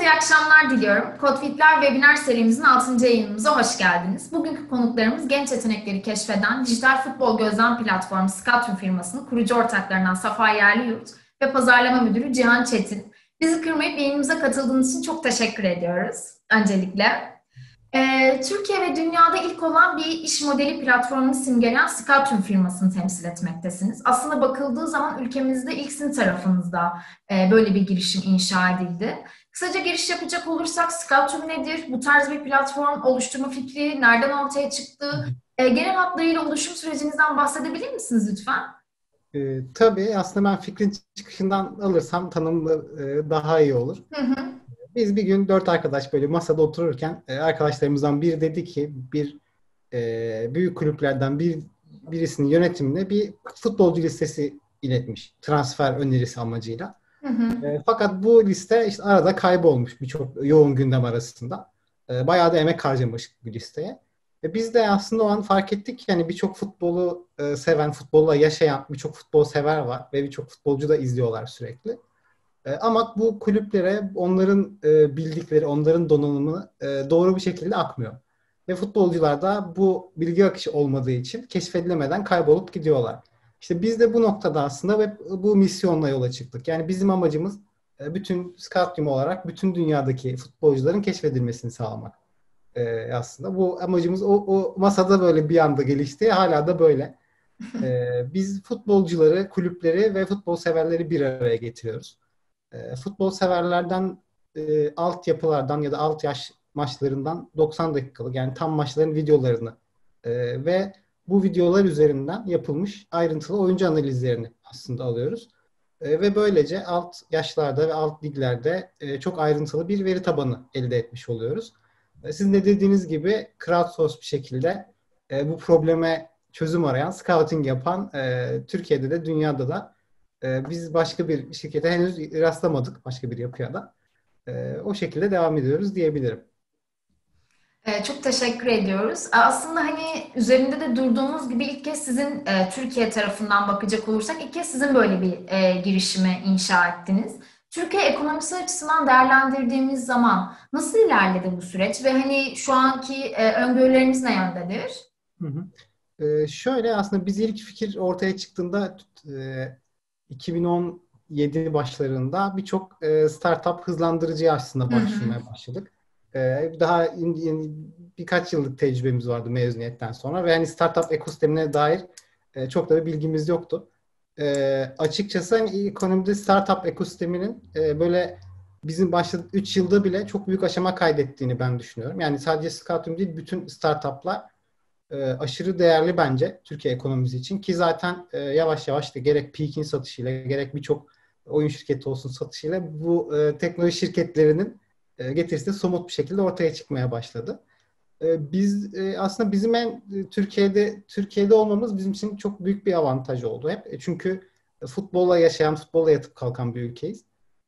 Herkese iyi akşamlar diliyorum. Kodfitler webinar serimizin 6. yayınımıza hoş geldiniz. Bugünkü konuklarımız genç yetenekleri keşfeden dijital futbol gözlem platformu Scoutum firmasının kurucu ortaklarından Safa Yerliyurt ve pazarlama müdürü Cihan Çetin. Bizi kırmayıp yayınımıza katıldığınız için çok teşekkür ediyoruz öncelikle. Ee, Türkiye ve dünyada ilk olan bir iş modeli platformunu simgeleyen Scoutum firmasını temsil etmektesiniz. Aslında bakıldığı zaman ülkemizde ilk sizin tarafınızda e, böyle bir girişim inşa edildi. Kısaca giriş yapacak olursak Scoutum nedir? Bu tarz bir platform oluşturma fikri nereden ortaya çıktı? E, genel hatlarıyla oluşum sürecinizden bahsedebilir misiniz lütfen? E, tabii aslında ben fikrin çıkışından alırsam tanımı e, daha iyi olur. Hı hı. Biz bir gün dört arkadaş böyle masada otururken e, arkadaşlarımızdan biri dedi ki bir e, büyük kulüplerden bir birisinin yönetimine bir futbolcu listesi iletmiş. Transfer önerisi amacıyla. Hı hı. E, fakat bu liste işte arada kaybolmuş birçok yoğun gündem arasında. E, bayağı da emek harcamış bu listeye. E, biz de aslında o an fark ettik ki yani birçok futbolu e, seven, futbolla yaşayan birçok futbol sever var ve birçok futbolcu da izliyorlar sürekli. Ama bu kulüplere onların bildikleri, onların donanımı doğru bir şekilde akmıyor. Ve futbolcular da bu bilgi akışı olmadığı için keşfedilemeden kaybolup gidiyorlar. İşte biz de bu noktada aslında ve bu misyonla yola çıktık. Yani bizim amacımız e, bütün Scoutum olarak bütün dünyadaki futbolcuların keşfedilmesini sağlamak. E, aslında bu amacımız o, o masada böyle bir anda gelişti. Hala da böyle. E, biz futbolcuları, kulüpleri ve futbol severleri bir araya getiriyoruz. E, futbol severlerden e, alt yapılardan ya da alt yaş maçlarından 90 dakikalık yani tam maçların videolarını e, ve bu videolar üzerinden yapılmış ayrıntılı oyuncu analizlerini aslında alıyoruz. E, ve böylece alt yaşlarda ve alt liglerde e, çok ayrıntılı bir veri tabanı elde etmiş oluyoruz. E, sizin de dediğiniz gibi crowdsource bir şekilde e, bu probleme çözüm arayan, scouting yapan e, Türkiye'de de dünyada da e, biz başka bir şirkete henüz rastlamadık başka bir yapıya da. E, o şekilde devam ediyoruz diyebilirim. Ee, çok teşekkür ediyoruz. Aslında hani üzerinde de durduğumuz gibi ilk kez sizin e, Türkiye tarafından bakacak olursak ilk kez sizin böyle bir e, girişimi inşa ettiniz. Türkiye ekonomisi açısından değerlendirdiğimiz zaman nasıl ilerledi bu süreç ve hani şu anki e, öngörüleriniz ne yöndedir? Hı hı. Ee, şöyle aslında biz ilk fikir ortaya çıktığında e, 2017 başlarında birçok e, startup hızlandırıcı aslında başlamaya başladık. E, daha birkaç yıllık tecrübemiz vardı mezuniyetten sonra ve hani startup ekosistemine dair e, çok da bir bilgimiz yoktu. E, açıkçası hani ekonomide startup ekosisteminin e, böyle bizim başladık 3 yılda bile çok büyük aşama kaydettiğini ben düşünüyorum. Yani sadece Scoutum değil bütün startuplar e, aşırı değerli bence Türkiye ekonomisi için ki zaten yavaş yavaş da gerek Peak'in satışıyla gerek birçok oyun şirketi olsun satışıyla bu teknoloji şirketlerinin getirisi de somut bir şekilde ortaya çıkmaya başladı. E, biz e, aslında bizim en e, Türkiye'de Türkiye'de olmamız bizim için çok büyük bir avantaj oldu hep. E, çünkü futbolla yaşayan, futbolla yatıp kalkan bir ülkeyiz.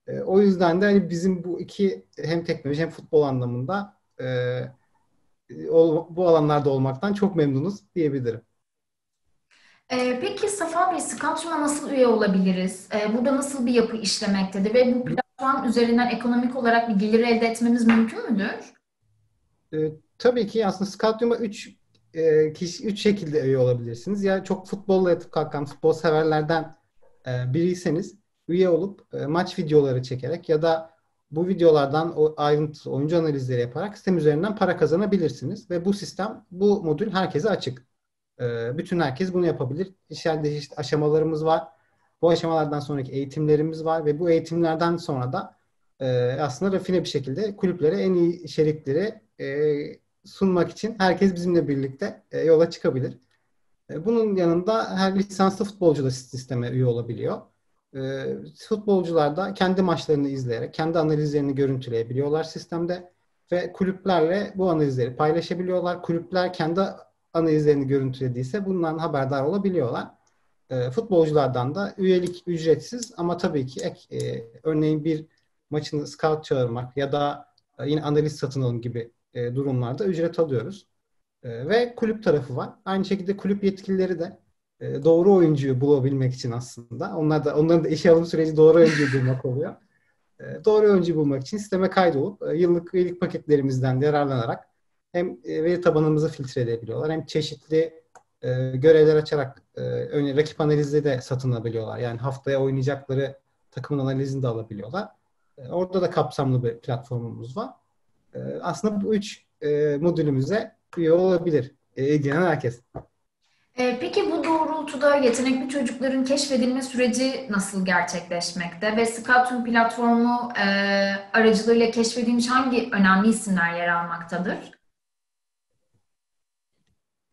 E, o yüzden de hani bizim bu iki hem teknoloji hem futbol anlamında e, bu alanlarda olmaktan çok memnunuz diyebilirim. Peki Safa Bey, Scout'una nasıl üye olabiliriz? Burada nasıl bir yapı işlemektedir ve bu platform üzerinden ekonomik olarak bir gelir elde etmemiz mümkün müdür? Ee, tabii ki aslında Scout'uma 3 e, kişi 3 şekilde üye olabilirsiniz. Ya çok futbolla yatıp kalkan futbol severlerden e, biriyseniz üye olup e, maç videoları çekerek ya da bu videolardan o ayrıntılı oyuncu analizleri yaparak sistem üzerinden para kazanabilirsiniz. Ve bu sistem, bu modül herkese açık. Ee, bütün herkes bunu yapabilir. İçeride işte aşamalarımız var. Bu aşamalardan sonraki eğitimlerimiz var ve bu eğitimlerden sonra da e, aslında rafine bir şekilde kulüplere en iyi içerikleri e, sunmak için herkes bizimle birlikte e, yola çıkabilir. bunun yanında her lisanslı futbolcu da sisteme üye olabiliyor e, futbolcular da kendi maçlarını izleyerek kendi analizlerini görüntüleyebiliyorlar sistemde ve kulüplerle bu analizleri paylaşabiliyorlar. Kulüpler kendi analizlerini görüntülediyse bundan haberdar olabiliyorlar. E, futbolculardan da üyelik ücretsiz ama tabii ki ek, e, örneğin bir maçını scout çağırmak ya da e, yine analiz satın alım gibi e, durumlarda ücret alıyoruz. E, ve kulüp tarafı var. Aynı şekilde kulüp yetkilileri de e, doğru oyuncuyu bulabilmek için aslında. Onlar da onların da işe alım süreci doğru oyuncuyu bulmak oluyor. e, doğru oyuncu bulmak için sisteme kaydolup e, yıllık üyelik paketlerimizden yararlanarak hem e, veri tabanımızı filtre edebiliyorlar hem çeşitli e, görevler açarak e, örneğin rakip analizi de satın alabiliyorlar. Yani haftaya oynayacakları takımın analizini de alabiliyorlar. E, orada da kapsamlı bir platformumuz var. E, aslında bu üç e, modülümüze üye olabilir e, ilgilenen herkes. E, peki bu doğrultuda yetenekli çocukların keşfedilme süreci nasıl gerçekleşmekte ve Scoutum platformu e, aracılığıyla keşfedilmiş hangi önemli isimler yer almaktadır?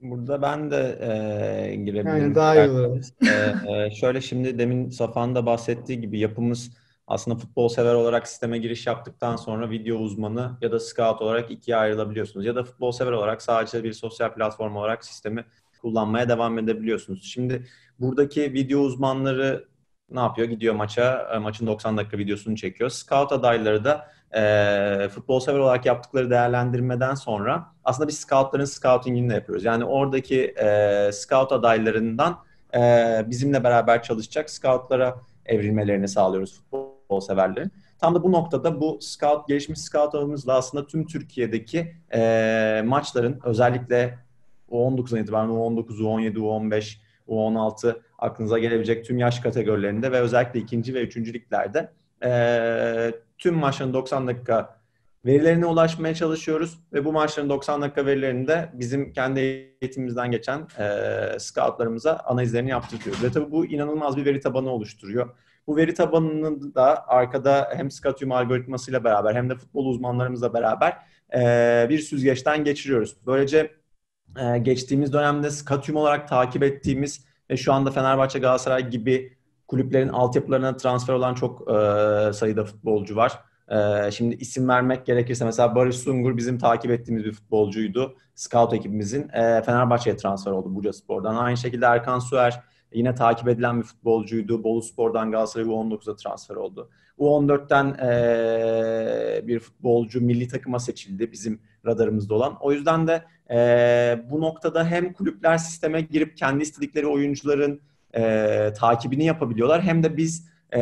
Burada ben de e, girebilirim. Yani daha iyi olur. E, e, şöyle şimdi demin Safa'nın da bahsettiği gibi yapımız aslında futbol sever olarak sisteme giriş yaptıktan sonra video uzmanı ya da scout olarak ikiye ayrılabiliyorsunuz. Ya da futbol sever olarak sadece bir sosyal platform olarak sistemi kullanmaya devam edebiliyorsunuz. Şimdi buradaki video uzmanları ne yapıyor? Gidiyor maça, maçın 90 dakika videosunu çekiyor. Scout adayları da e, futbol sever olarak yaptıkları değerlendirmeden sonra aslında biz scoutların scoutingini de yapıyoruz. Yani oradaki e, scout adaylarından e, bizimle beraber çalışacak scoutlara evrilmelerini sağlıyoruz futbol severlerin. Tam da bu noktada bu scout gelişmiş scout ağımızla aslında tüm Türkiye'deki e, maçların özellikle U19'dan itibaren U19, U17, U15, U16 aklınıza gelebilecek tüm yaş kategorilerinde ve özellikle ikinci ve üçüncü liglerde e, tüm maçların 90 dakika verilerine ulaşmaya çalışıyoruz ve bu maçların 90 dakika verilerini de bizim kendi eğitimimizden geçen e, scoutlarımıza analizlerini yaptırıyoruz. Ve tabii bu inanılmaz bir veri tabanı oluşturuyor. Bu veri tabanını da arkada hem Scatium algoritmasıyla beraber hem de futbol uzmanlarımızla beraber e, bir süzgeçten geçiriyoruz. Böylece e, geçtiğimiz dönemde Scatium olarak takip ettiğimiz ve şu anda Fenerbahçe, Galatasaray gibi kulüplerin altyapılarına transfer olan çok e, sayıda futbolcu var. E, şimdi isim vermek gerekirse mesela Barış Sungur bizim takip ettiğimiz bir futbolcuydu. Scout ekibimizin e, Fenerbahçe'ye transfer oldu Burca Spor'dan. Aynı şekilde Erkan Süer yine takip edilen bir futbolcuydu. Bolu Spor'dan Galatasaray U19'a transfer oldu. U14'ten e, bir futbolcu milli takıma seçildi bizim radarımızda olan. O yüzden de e, bu noktada hem kulüpler sisteme girip kendi istedikleri oyuncuların e, takibini yapabiliyorlar hem de biz e,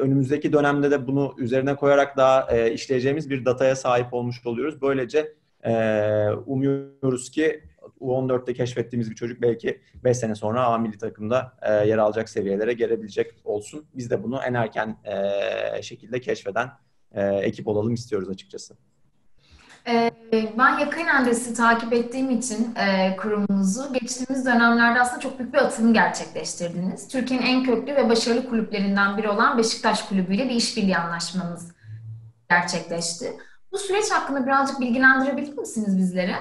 önümüzdeki dönemde de bunu üzerine koyarak daha e, işleyeceğimiz bir dataya sahip olmuş oluyoruz. Böylece e, umuyoruz ki U14'te keşfettiğimiz bir çocuk belki 5 sene sonra A milli takımda e, yer alacak seviyelere gelebilecek olsun. Biz de bunu en erken e, şekilde keşfeden e, ekip olalım istiyoruz açıkçası. Ee, ben yakinen de takip ettiğim için e, kurumunuzu geçtiğimiz dönemlerde aslında çok büyük bir atılım gerçekleştirdiniz. Türkiye'nin en köklü ve başarılı kulüplerinden biri olan Beşiktaş Kulübü ile bir işbirliği anlaşmanız gerçekleşti. Bu süreç hakkında birazcık bilgilendirebilir misiniz bizlere?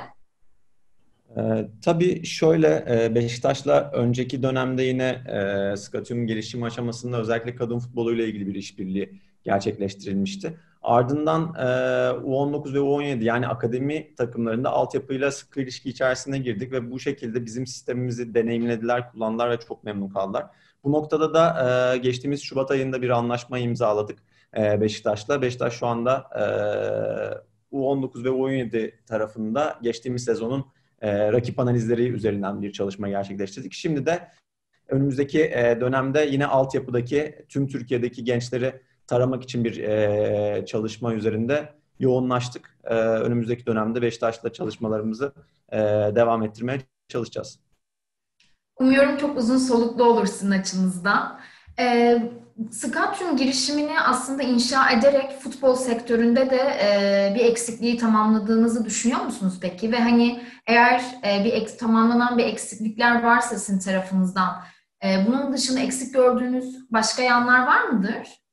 Ee, tabii şöyle e, Beşiktaş'la önceki dönemde yine e, Skatium gelişim aşamasında özellikle kadın futbolu ile ilgili bir işbirliği gerçekleştirilmişti. Ardından e, U19 ve U17 yani akademi takımlarında altyapıyla sıkı ilişki içerisine girdik ve bu şekilde bizim sistemimizi deneyimlediler, kullandılar ve çok memnun kaldılar. Bu noktada da e, geçtiğimiz Şubat ayında bir anlaşma imzaladık e, Beşiktaş'la. Beşiktaş şu anda e, U19 ve U17 tarafında geçtiğimiz sezonun e, rakip analizleri üzerinden bir çalışma gerçekleştirdik. Şimdi de önümüzdeki e, dönemde yine altyapıdaki tüm Türkiye'deki gençleri taramak için bir e, çalışma üzerinde yoğunlaştık. E, önümüzdeki dönemde Beşiktaş'la çalışmalarımızı e, devam ettirmeye çalışacağız. Umuyorum çok uzun soluklu olur sizin açınızdan. E, Scoutum girişimini aslında inşa ederek futbol sektöründe de e, bir eksikliği tamamladığınızı düşünüyor musunuz peki? Ve hani eğer e, bir ek, tamamlanan bir eksiklikler varsa sizin tarafınızdan, e, bunun dışında eksik gördüğünüz başka yanlar var mıdır?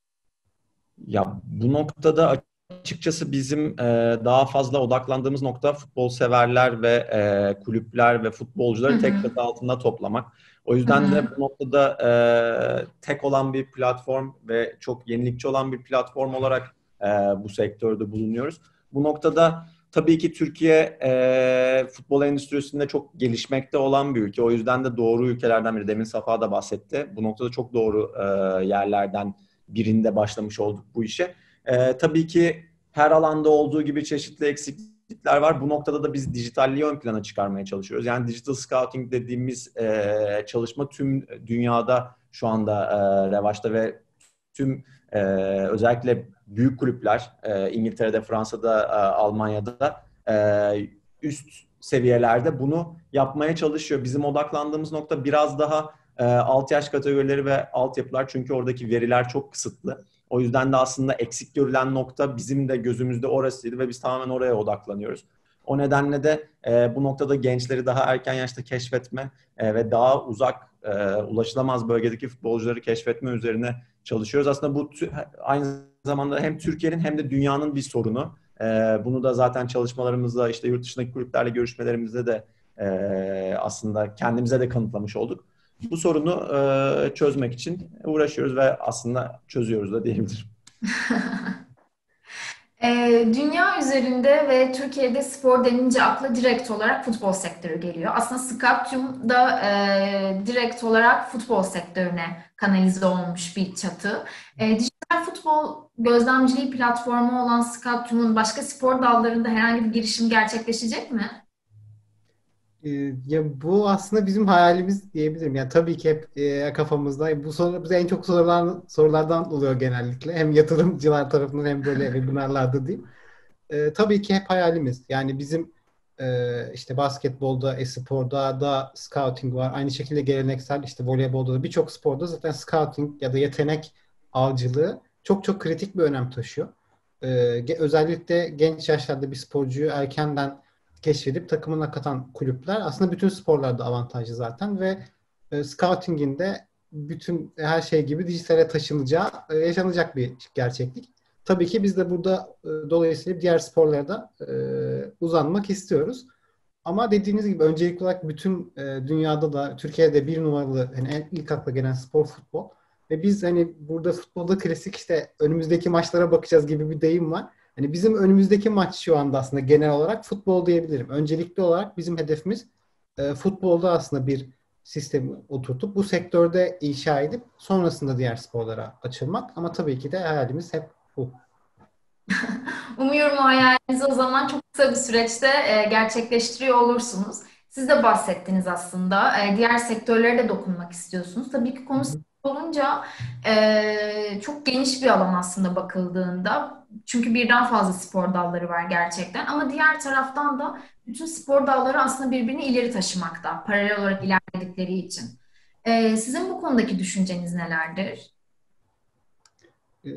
Ya bu noktada açıkçası bizim e, daha fazla odaklandığımız nokta futbol severler ve e, kulüpler ve futbolcuları tek çatı altında toplamak. O yüzden Hı-hı. de bu noktada e, tek olan bir platform ve çok yenilikçi olan bir platform olarak e, bu sektörde bulunuyoruz. Bu noktada tabii ki Türkiye e, futbol endüstrisinde çok gelişmekte olan bir ülke. O yüzden de doğru ülkelerden biri. Demin Safa da bahsetti. Bu noktada çok doğru e, yerlerden birinde başlamış olduk bu işe. E, tabii ki her alanda olduğu gibi çeşitli eksiklikler var. Bu noktada da biz dijitalliği ön plana çıkarmaya çalışıyoruz. Yani digital scouting dediğimiz e, çalışma tüm dünyada şu anda e, revaçta ve tüm e, özellikle büyük kulüpler e, İngiltere'de, Fransa'da, e, Almanya'da e, üst seviyelerde bunu yapmaya çalışıyor. Bizim odaklandığımız nokta biraz daha e, alt yaş kategorileri ve altyapılar çünkü oradaki veriler çok kısıtlı. O yüzden de aslında eksik görülen nokta bizim de gözümüzde orasıydı ve biz tamamen oraya odaklanıyoruz. O nedenle de e, bu noktada gençleri daha erken yaşta keşfetme e, ve daha uzak, e, ulaşılamaz bölgedeki futbolcuları keşfetme üzerine çalışıyoruz. Aslında bu aynı zamanda hem Türkiye'nin hem de dünyanın bir sorunu. E, bunu da zaten çalışmalarımızda, işte yurt dışındaki kulüplerle görüşmelerimizde de e, aslında kendimize de kanıtlamış olduk. Bu sorunu e, çözmek için uğraşıyoruz ve aslında çözüyoruz da diyebilirim. Dünya üzerinde ve Türkiye'de spor denince akla direkt olarak futbol sektörü geliyor. Aslında Scaptium da e, direkt olarak futbol sektörüne kanalize olmuş bir çatı. E, dijital futbol gözlemciliği platformu olan Scaptium'un başka spor dallarında herhangi bir girişim gerçekleşecek mi? Ee, ya bu aslında bizim hayalimiz diyebilirim. Yani tabii ki hep e, kafamızda. Bu soru bize en çok sorulan sorulardan oluyor genellikle. Hem yatırımcılar tarafından hem böyle webinarlarda diyeyim. E, tabii ki hep hayalimiz. Yani bizim e, işte basketbolda, e-sporda da scouting var. Aynı şekilde geleneksel işte voleybolda da birçok sporda zaten scouting ya da yetenek avcılığı çok çok kritik bir önem taşıyor. E, özellikle genç yaşlarda bir sporcuyu erkenden keşfedip takımına katan kulüpler aslında bütün sporlarda avantajlı zaten ve e, scouting'in de bütün her şey gibi dijitale taşınacağı e, yaşanacak bir gerçeklik. Tabii ki biz de burada e, dolayısıyla diğer sporlarda e, uzanmak istiyoruz. Ama dediğiniz gibi öncelikli olarak bütün e, dünyada da Türkiye'de bir numaralı hani en ilk akla gelen spor futbol. Ve biz hani burada futbolda klasik işte önümüzdeki maçlara bakacağız gibi bir deyim var. Hani bizim önümüzdeki maç şu anda aslında genel olarak futbol diyebilirim. Öncelikli olarak bizim hedefimiz e, futbolda aslında bir sistemi oturtup bu sektörde inşa edip sonrasında diğer sporlara açılmak. Ama tabii ki de hayalimiz hep bu. Umuyorum o hayalinizi o zaman çok kısa bir süreçte e, gerçekleştiriyor olursunuz. Siz de bahsettiniz aslında. E, diğer sektörlere de dokunmak istiyorsunuz. Tabii ki konu olunca e, çok geniş bir alan aslında bakıldığında. Çünkü birden fazla spor dalları var gerçekten. Ama diğer taraftan da bütün spor dalları aslında birbirini ileri taşımakta. Paralel olarak ilerledikleri için. E, sizin bu konudaki düşünceniz nelerdir? E,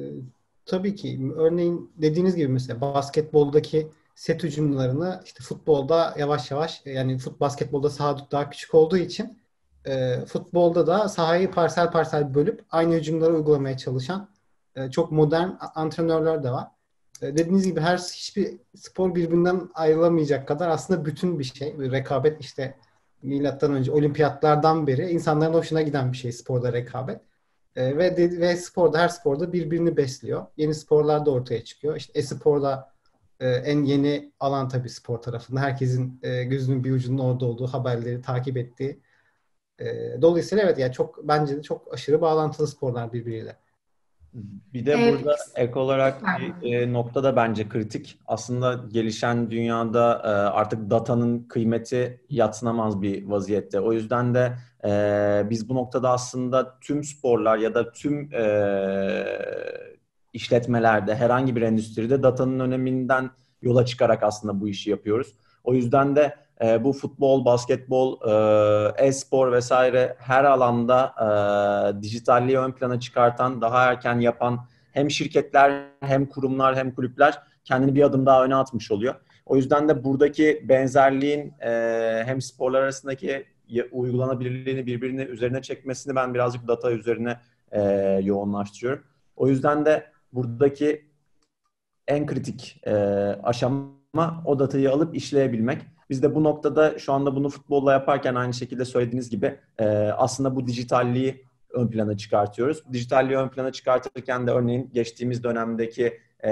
tabii ki. Örneğin dediğiniz gibi mesela basketboldaki set hücumlarını işte futbolda yavaş yavaş yani fut basketbolda saha daha küçük olduğu için e, futbolda da sahayı parsel parsel bölüp aynı hücumları uygulamaya çalışan e, çok modern antrenörler de var. E, dediğiniz gibi her hiçbir spor birbirinden ayrılamayacak kadar aslında bütün bir şey. Bir rekabet işte milattan önce olimpiyatlardan beri insanların hoşuna giden bir şey sporda rekabet. E, ve de, ve sporda her sporda birbirini besliyor. Yeni sporlar da ortaya çıkıyor. İşte e-sporda e, en yeni alan tabii spor tarafında. Herkesin e, gözünün bir ucunun orada olduğu haberleri takip ettiği e, dolayısıyla evet yani çok bence de çok aşırı bağlantılı sporlar birbiriyle. Bir de evet. burada ek olarak bir e, nokta da bence kritik. Aslında gelişen dünyada e, artık datanın kıymeti yatsınamaz bir vaziyette. O yüzden de e, biz bu noktada aslında tüm sporlar ya da tüm e, işletmelerde, herhangi bir endüstride datanın öneminden yola çıkarak aslında bu işi yapıyoruz. O yüzden de e, bu futbol, basketbol, e, e-spor vesaire her alanda e, dijitalliği ön plana çıkartan, daha erken yapan hem şirketler hem kurumlar hem kulüpler kendini bir adım daha öne atmış oluyor. O yüzden de buradaki benzerliğin e, hem sporlar arasındaki uygulanabilirliğini birbirine üzerine çekmesini ben birazcık data üzerine e, yoğunlaştırıyorum. O yüzden de buradaki en kritik e, aşama o datayı alıp işleyebilmek. Biz de bu noktada şu anda bunu futbolla yaparken aynı şekilde söylediğiniz gibi e, aslında bu dijitalliği ön plana çıkartıyoruz. Dijitalliği ön plana çıkartırken de örneğin geçtiğimiz dönemdeki e,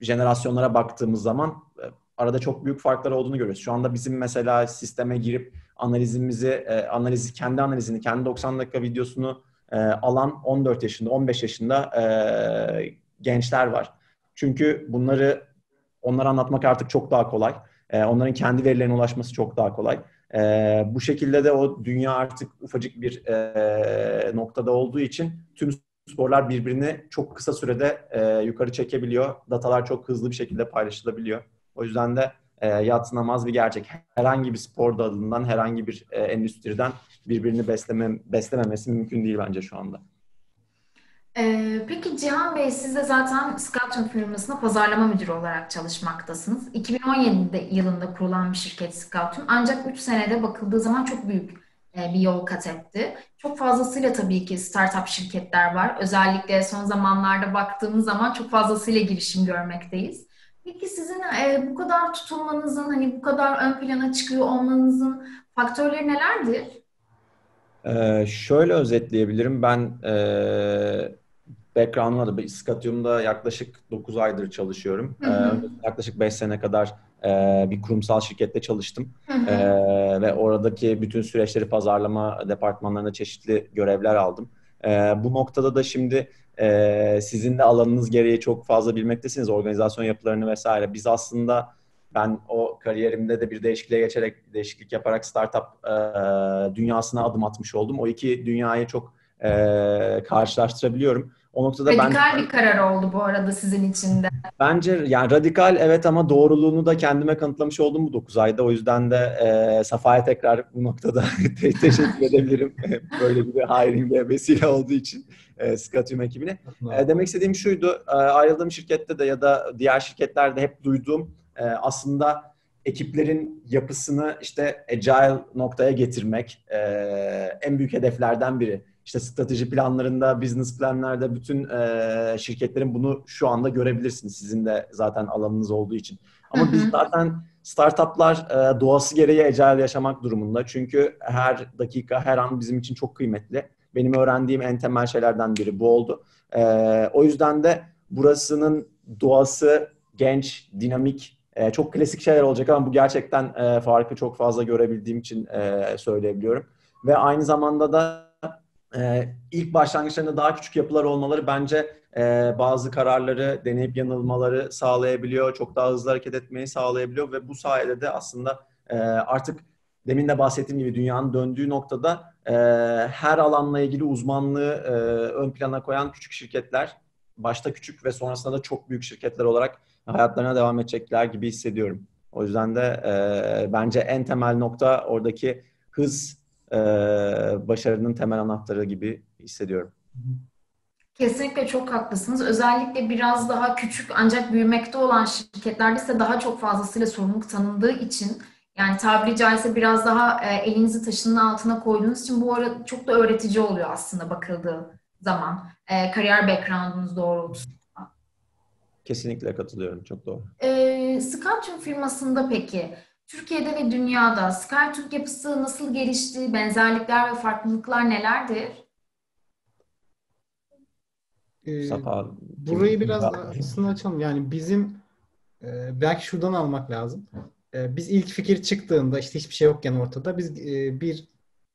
jenerasyonlara baktığımız zaman e, arada çok büyük farklar olduğunu görüyoruz. Şu anda bizim mesela sisteme girip analizimizi, e, analizi kendi analizini, kendi 90 dakika videosunu e, alan 14 yaşında, 15 yaşında e, gençler var. Çünkü bunları onlara anlatmak artık çok daha kolay. E, onların kendi verilerine ulaşması çok daha kolay. E, bu şekilde de o dünya artık ufacık bir e, noktada olduğu için tüm sporlar birbirini çok kısa sürede e, yukarı çekebiliyor. Datalar çok hızlı bir şekilde paylaşılabiliyor. O yüzden de e, yatsınamaz bir gerçek. Herhangi bir spor dalından, herhangi bir e, endüstriden birbirini besleme, beslememesi mümkün değil bence şu anda. Ee, peki Cihan Bey, siz de zaten Scout firmasında pazarlama müdürü olarak çalışmaktasınız. 2017 yılında kurulan bir şirket Scout ancak 3 senede bakıldığı zaman çok büyük e, bir yol kat etti. Çok fazlasıyla tabii ki startup şirketler var. Özellikle son zamanlarda baktığımız zaman çok fazlasıyla girişim görmekteyiz. Peki sizin e, bu kadar tutulmanızın, hani bu kadar ön plana çıkıyor olmanızın faktörleri nelerdir? Ee, şöyle özetleyebilirim. Ben e, background'ımda da Scatium'da yaklaşık 9 aydır çalışıyorum. Hı hı. Ee, yaklaşık 5 sene kadar e, bir kurumsal şirkette çalıştım. Hı hı. Ee, ve oradaki bütün süreçleri pazarlama departmanlarında çeşitli görevler aldım. Ee, bu noktada da şimdi e, sizin de alanınız gereği çok fazla bilmektesiniz organizasyon yapılarını vesaire. Biz aslında ben o kariyerimde de bir değişikliğe geçerek, değişiklik yaparak startup e, dünyasına adım atmış oldum. O iki dünyayı çok e, karşılaştırabiliyorum. O noktada radikal ben, bir karar oldu bu arada sizin için de. Bence yani radikal evet ama doğruluğunu da kendime kanıtlamış oldum bu 9 ayda. O yüzden de e, Safa'ya tekrar bu noktada te- teşekkür edebilirim. Böyle bir hiring vesile olduğu için e, Scatium ekibine. E, demek istediğim şuydu. E, ayrıldığım şirkette de ya da diğer şirketlerde hep duyduğum e, aslında ekiplerin yapısını işte agile noktaya getirmek e, en büyük hedeflerden biri. İşte strateji planlarında, business planlarda bütün e, şirketlerin bunu şu anda görebilirsiniz. Sizin de zaten alanınız olduğu için. Ama biz zaten startuplar e, doğası gereği agile yaşamak durumunda. Çünkü her dakika, her an bizim için çok kıymetli. Benim öğrendiğim en temel şeylerden biri bu oldu. E, o yüzden de burasının doğası genç, dinamik, e, çok klasik şeyler olacak ama bu gerçekten e, farkı çok fazla görebildiğim için e, söyleyebiliyorum. Ve aynı zamanda da e, ilk başlangıçlarında daha küçük yapılar olmaları bence e, bazı kararları deneyip yanılmaları sağlayabiliyor. Çok daha hızlı hareket etmeyi sağlayabiliyor ve bu sayede de aslında e, artık demin de bahsettiğim gibi dünyanın döndüğü noktada e, her alanla ilgili uzmanlığı e, ön plana koyan küçük şirketler başta küçük ve sonrasında da çok büyük şirketler olarak hayatlarına devam edecekler gibi hissediyorum. O yüzden de e, bence en temel nokta oradaki hız e, başarının temel anahtarı gibi hissediyorum. Kesinlikle çok haklısınız. Özellikle biraz daha küçük ancak büyümekte olan şirketlerde ise daha çok fazlasıyla sorumluluk tanındığı için yani tabiri caizse biraz daha e, elinizi taşının altına koyduğunuz için bu arada çok da öğretici oluyor aslında bakıldığı zaman. E, kariyer background'unuz doğrultusunda. Kesinlikle katılıyorum. Çok doğru. E, Scoutium firmasında peki Türkiye'de ve dünyada SkyTürk yapısı nasıl gelişti? Benzerlikler ve farklılıklar nelerdir? Ee, Safa, burayı biraz aslında açalım. Yani bizim e, belki şuradan almak lazım. E, biz ilk fikir çıktığında işte hiçbir şey yokken ortada biz e, bir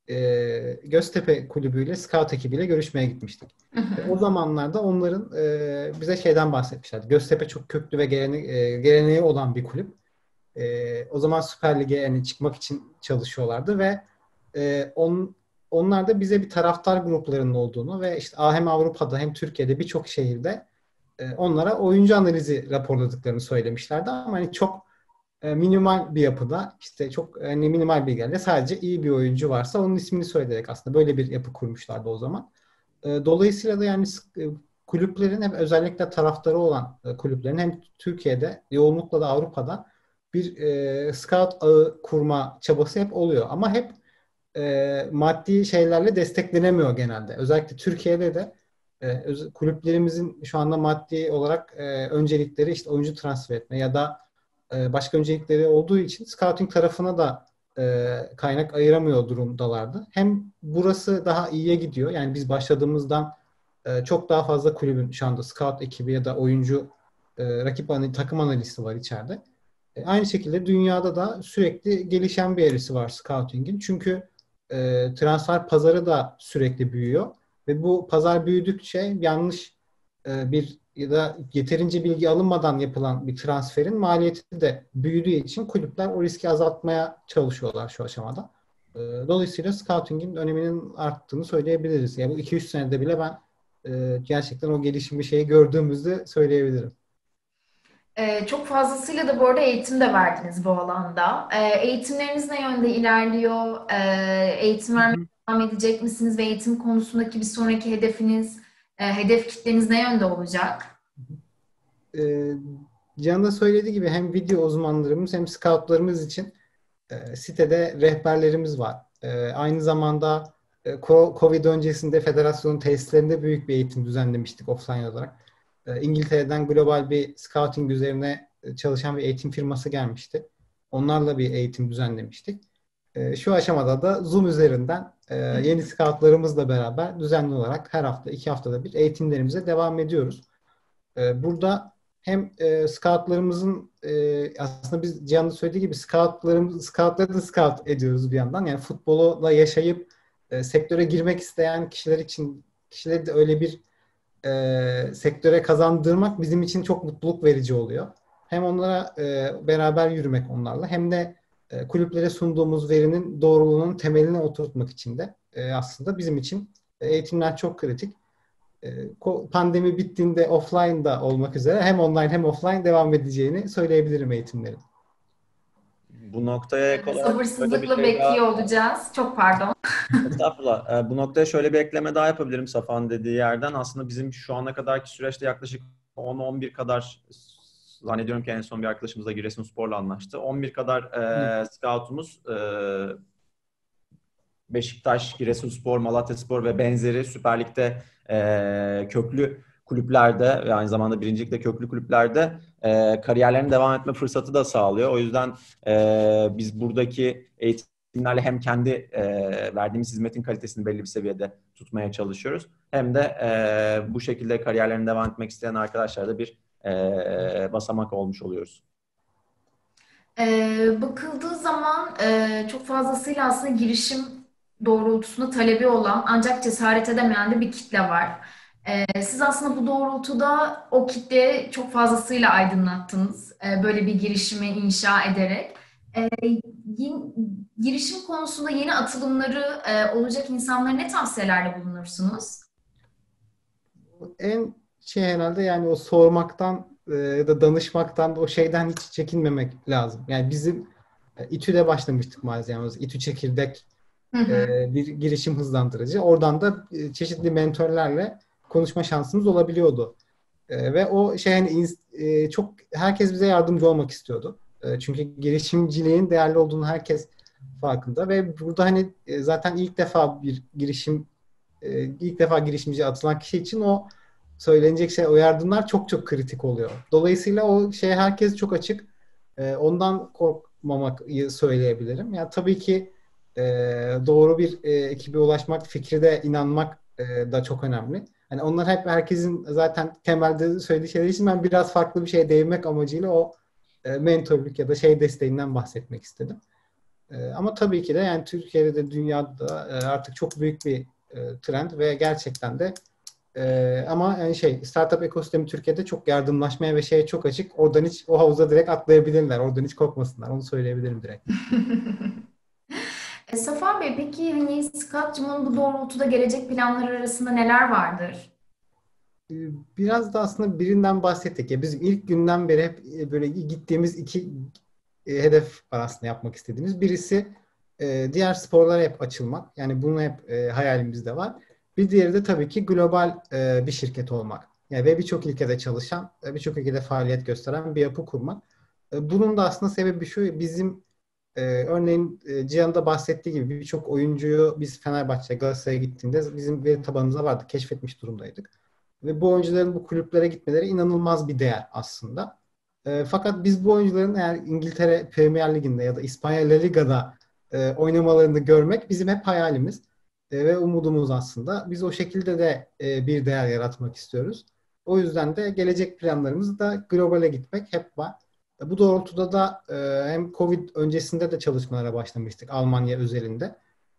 e, Göztepe kulübüyle scout ekibiyle görüşmeye gitmiştik. o zamanlarda onların e, bize şeyden bahsetmişlerdi. Göztepe çok köklü ve gelene, e, geleneği olan bir kulüp. E, o zaman Süper Lig'e yani çıkmak için çalışıyorlardı ve e, on, onlar da bize bir taraftar gruplarının olduğunu ve işte hem Avrupa'da hem Türkiye'de birçok şehirde e, onlara oyuncu analizi raporladıklarını söylemişlerdi ama hani çok e, minimal bir yapıda işte çok hani minimal bilgilerle sadece iyi bir oyuncu varsa onun ismini söyleyerek aslında böyle bir yapı kurmuşlardı o zaman. E, dolayısıyla da yani e, kulüplerin hem özellikle taraftarı olan e, kulüplerin hem Türkiye'de yoğunlukla da Avrupa'da bir e, scout ağı kurma çabası hep oluyor. Ama hep e, maddi şeylerle desteklenemiyor genelde. Özellikle Türkiye'de de e, kulüplerimizin şu anda maddi olarak e, öncelikleri işte oyuncu transfer etme ya da e, başka öncelikleri olduğu için scouting tarafına da e, kaynak ayıramıyor durumdalardı. Hem burası daha iyiye gidiyor. Yani biz başladığımızdan e, çok daha fazla kulübün şu anda scout ekibi ya da oyuncu rakip analiz, takım analisti var içeride. Aynı şekilde dünyada da sürekli gelişen bir eğrisi var scouting'in. Çünkü transfer pazarı da sürekli büyüyor ve bu pazar büyüdükçe yanlış bir ya da yeterince bilgi alınmadan yapılan bir transferin maliyeti de büyüdüğü için kulüpler o riski azaltmaya çalışıyorlar şu aşamada. Ee, dolayısıyla scouting'in öneminin arttığını söyleyebiliriz. Yani bu 2-3 senede bile ben e, gerçekten o gelişim bir şeyi gördüğümüzde söyleyebilirim. Ee, çok fazlasıyla da bu arada eğitim de verdiniz bu alanda. Ee, eğitimleriniz ne yönde ilerliyor? Ee, eğitim vermeye devam edecek misiniz ve eğitim konusundaki bir sonraki hedefiniz, e, hedef kitleniz ne yönde olacak? Ee, Can da söylediği gibi hem video uzmanlarımız hem scoutlarımız için e, sitede rehberlerimiz var. E, aynı zamanda e, Covid öncesinde federasyonun tesislerinde büyük bir eğitim düzenlemiştik offline olarak. E, İngiltere'den global bir scouting üzerine e, çalışan bir eğitim firması gelmişti. Onlarla bir eğitim düzenlemiştik. E, şu aşamada da Zoom üzerinden e, yeni scoutlarımızla beraber düzenli olarak her hafta, iki haftada bir eğitimlerimize devam ediyoruz. E, burada hem e, scoutlarımızın e, aslında biz Cihan'da söylediği gibi scoutlarımız, scoutları da scout ediyoruz bir yandan. Yani futbolla yaşayıp e, sektöre girmek isteyen kişiler için kişileri de öyle bir e, sektöre kazandırmak bizim için çok mutluluk verici oluyor. Hem onlara e, beraber yürümek onlarla hem de e, kulüplere sunduğumuz verinin doğruluğunun temeline oturtmak için de e, aslında bizim için eğitimler çok kritik. E, pandemi bittiğinde offline da olmak üzere hem online hem offline devam edeceğini söyleyebilirim eğitimlerin. Bu noktaya ek olarak Sabırsızlıkla şey bekliyor daha... olacağız. Çok pardon. Estağfurullah. Bu noktaya şöyle bir ekleme daha yapabilirim Safan dediği yerden. Aslında bizim şu ana kadarki süreçte yaklaşık 10-11 kadar zannediyorum ki en son bir arkadaşımızla Giresunspor'la anlaştı. 11 kadar e, scoutumuz e, Beşiktaş, Giresunspor, Malatyaspor ve benzeri Süper Lig'de e, köklü kulüplerde ve aynı zamanda birincilikte köklü kulüplerde e, kariyerlerine devam etme fırsatı da sağlıyor. O yüzden e, biz buradaki eğitimlerle hem kendi e, verdiğimiz hizmetin kalitesini belli bir seviyede tutmaya çalışıyoruz. Hem de e, bu şekilde kariyerlerine devam etmek isteyen arkadaşlara da bir basamak olmuş oluyoruz. Ee, bakıldığı zaman e, çok fazlasıyla aslında girişim doğrultusunda talebi olan ancak cesaret edemeyen de bir kitle var. Ee, siz aslında bu doğrultuda o kitleyi çok fazlasıyla aydınlattınız. Ee, böyle bir girişimi inşa ederek. Ee, girişim konusunda yeni atılımları e, olacak insanlara ne tavsiyelerde bulunursunuz? En şey herhalde yani o sormaktan e, ya da danışmaktan o şeyden hiç çekinmemek lazım. Yani bizim e, İTÜ'de başlamıştık malzememiz. İTÜ çekirdek hı hı. E, bir girişim hızlandırıcı. Oradan da çeşitli mentorlarla konuşma şansımız olabiliyordu. Ve o şey hani çok herkes bize yardımcı olmak istiyordu. Çünkü girişimciliğin değerli olduğunu herkes farkında ve burada hani zaten ilk defa bir girişim ilk defa girişimci atılan kişi için o söylenecek şey o çok çok kritik oluyor. Dolayısıyla o şey herkes çok açık. E, ondan korkmamak söyleyebilirim. Yani tabii ki e, doğru bir e, ekibe ulaşmak, fikri inanmak e, da çok önemli. Hani onlar hep herkesin zaten temelde söylediği şeyler için ben biraz farklı bir şeye değinmek amacıyla o e, mentorluk ya da şey desteğinden bahsetmek istedim. E, ama tabii ki de yani Türkiye'de de dünyada e, artık çok büyük bir e, trend ve gerçekten de e, ama yani şey startup ekosistemi Türkiye'de çok yardımlaşmaya ve şeye çok açık. Oradan hiç o havuza direkt atlayabilirler. Oradan hiç korkmasınlar. Onu söyleyebilirim direkt. E, Safa Bey peki hani Scott'cımın bu doğrultuda gelecek planları arasında neler vardır? Ee, biraz da aslında birinden bahsettik. Ya bizim ilk günden beri hep e, böyle gittiğimiz iki e, hedef var aslında yapmak istediğimiz. Birisi e, diğer sporlara hep açılmak. Yani bunu hep hayalimizde var. Bir diğeri de tabii ki global bir şirket olmak. Yani ve birçok ülkede çalışan, birçok ülkede faaliyet gösteren bir yapı kurmak. Bunun da aslında sebebi şu, bizim e, örneğin e, Cihan'da bahsettiği gibi birçok oyuncuyu biz Fenerbahçe, Galatasaray'a gittiğinde bizim veri tabanımızda vardı. Keşfetmiş durumdaydık. Ve bu oyuncuların bu kulüplere gitmeleri inanılmaz bir değer aslında. E, fakat biz bu oyuncuların eğer İngiltere Premier Ligi'nde ya da İspanya La Liga'da e, oynamalarını görmek bizim hep hayalimiz e, ve umudumuz aslında. Biz o şekilde de e, bir değer yaratmak istiyoruz. O yüzden de gelecek planlarımız da globale gitmek hep var. Bu doğrultuda da e, hem Covid öncesinde de çalışmalara başlamıştık Almanya özelinde.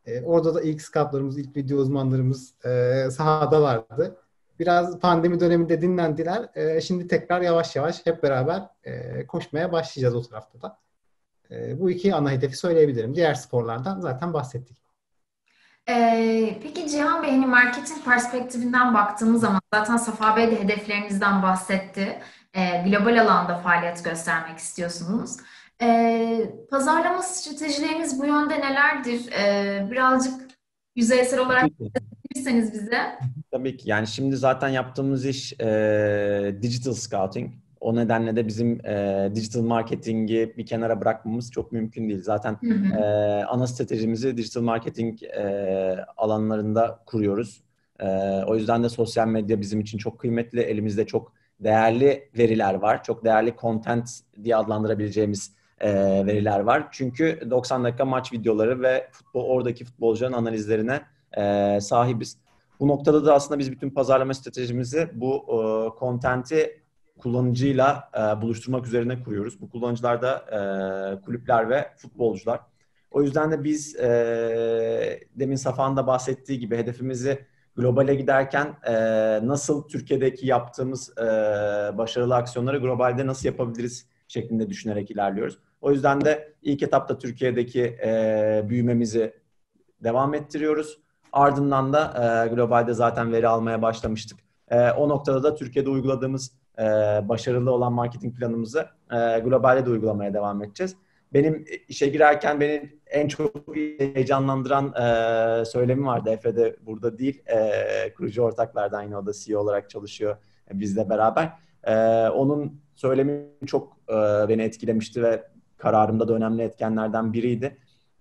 E, orada da ilk scoutlarımız, ilk video uzmanlarımız e, sahadalardı. biraz pandemi döneminde dinlendiler. E, şimdi tekrar yavaş yavaş hep beraber e, koşmaya başlayacağız o tarafta da. E, bu iki ana hedefi söyleyebilirim. Diğer sporlardan zaten bahsettik. Ee, peki Cihan Bey, hani marketing perspektifinden baktığımız zaman zaten Safa Bey de hedeflerinizden bahsetti. Ee, global alanda faaliyet göstermek istiyorsunuz. Ee, pazarlama stratejileriniz bu yönde nelerdir? Ee, birazcık yüzeysel olarak bilirseniz bize. Tabii ki. Yani şimdi zaten yaptığımız iş e, digital scouting. O nedenle de bizim e, digital marketingi bir kenara bırakmamız çok mümkün değil. Zaten Hı hı. e, ana stratejimizi digital marketing e, alanlarında kuruyoruz. E, o yüzden de sosyal medya bizim için çok kıymetli. Elimizde çok değerli veriler var. Çok değerli content diye adlandırabileceğimiz e, veriler var. Çünkü 90 dakika maç videoları ve futbol oradaki futbolcuların analizlerine e, sahibiz. Bu noktada da aslında biz bütün pazarlama stratejimizi bu e, content'i kullanıcıyla e, buluşturmak üzerine kuruyoruz. Bu kullanıcılar da e, kulüpler ve futbolcular. O yüzden de biz e, demin Safa'nın da bahsettiği gibi hedefimizi globale giderken e, nasıl Türkiye'deki yaptığımız e, başarılı aksiyonları globalde nasıl yapabiliriz şeklinde düşünerek ilerliyoruz. O yüzden de ilk etapta Türkiye'deki e, büyümemizi devam ettiriyoruz. Ardından da e, globalde zaten veri almaya başlamıştık. E, o noktada da Türkiye'de uyguladığımız e, başarılı olan marketing planımızı e, globalde de uygulamaya devam edeceğiz. Benim işe girerken beni en çok heyecanlandıran e, söylemi vardı. Efe de burada değil. E, kurucu ortaklardan yine o da CEO olarak çalışıyor e, bizle beraber. E, onun söylemi çok e, beni etkilemişti ve kararımda da önemli etkenlerden biriydi.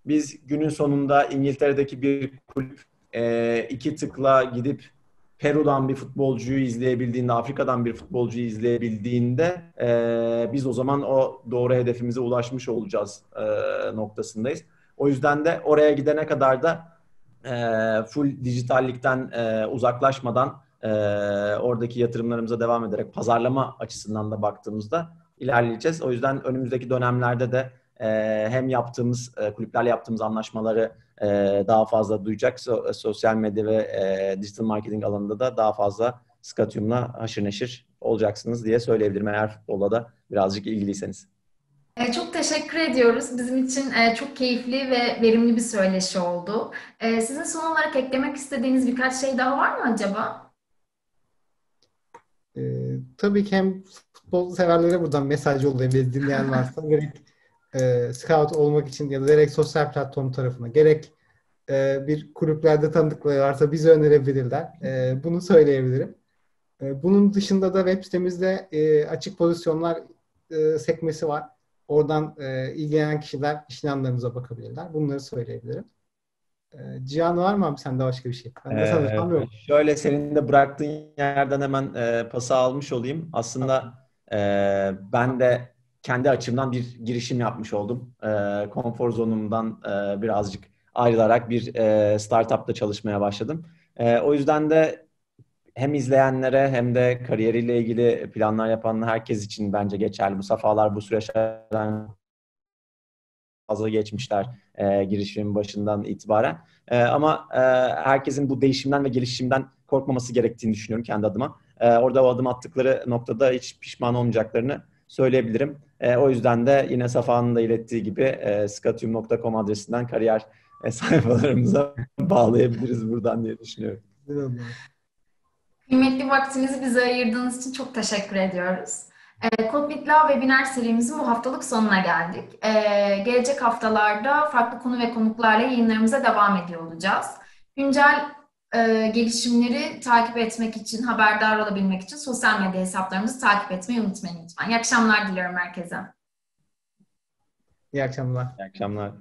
Biz günün sonunda İngiltere'deki bir kulüp e, iki tıkla gidip Peru'dan bir futbolcuyu izleyebildiğinde, Afrika'dan bir futbolcuyu izleyebildiğinde e, biz o zaman o doğru hedefimize ulaşmış olacağız e, noktasındayız. O yüzden de oraya gidene kadar da e, full dijitallikten e, uzaklaşmadan e, oradaki yatırımlarımıza devam ederek pazarlama açısından da baktığımızda ilerleyeceğiz. O yüzden önümüzdeki dönemlerde de e, hem yaptığımız e, kulüplerle yaptığımız anlaşmaları e, daha fazla duyacak. So, sosyal medya ve e, digital marketing alanında da daha fazla Skatium'la haşır neşir olacaksınız diye söyleyebilirim eğer futbolla da birazcık ilgiliyseniz. E, Çok teşekkür ediyoruz. Bizim için e, çok keyifli ve verimli bir söyleşi oldu. E, Sizin son olarak eklemek istediğiniz birkaç şey daha var mı acaba? E, tabii ki hem futbol severlere buradan mesaj yollayabiliriz dinleyen varsa. gerek e, scout olmak için ya da gerek sosyal platform tarafına gerek e, bir kulüplerde tanıdıkları varsa bize önerebilirler. E, bunu söyleyebilirim. E, bunun dışında da web sitemizde e, açık pozisyonlar e, sekmesi var. Oradan e, ilgilenen kişiler iş ilanlarımıza bakabilirler. Bunları söyleyebilirim. E, Cihan var mı abi sende başka bir şey? Ben de. Ee, şöyle senin de bıraktığın yerden hemen e, pası almış olayım. Aslında e, ben de kendi açımdan bir girişim yapmış oldum. E, konfor zonumdan e, birazcık ayrılarak bir e, startupta çalışmaya başladım. E, o yüzden de hem izleyenlere hem de kariyeriyle ilgili planlar yapan herkes için bence geçerli. Bu safhalar bu süreçlerden fazla geçmişler e, girişimin başından itibaren. E, ama e, herkesin bu değişimden ve gelişimden korkmaması gerektiğini düşünüyorum kendi adıma. E, orada o adım attıkları noktada hiç pişman olmayacaklarını söyleyebilirim. E, o yüzden de yine Safa'nın da ilettiği gibi e, skatium.com adresinden kariyer e, sayfalarımıza bağlayabiliriz buradan diye düşünüyorum. Kıymetli vaktinizi bize ayırdığınız için çok teşekkür ediyoruz. E, Kodbitla webinar serimizin bu haftalık sonuna geldik. E, gelecek haftalarda farklı konu ve konuklarla yayınlarımıza devam ediyor olacağız. Güncel e, gelişimleri takip etmek için, haberdar olabilmek için sosyal medya hesaplarımızı takip etmeyi unutmayın lütfen. İyi akşamlar diliyorum herkese. İyi akşamlar. İyi akşamlar.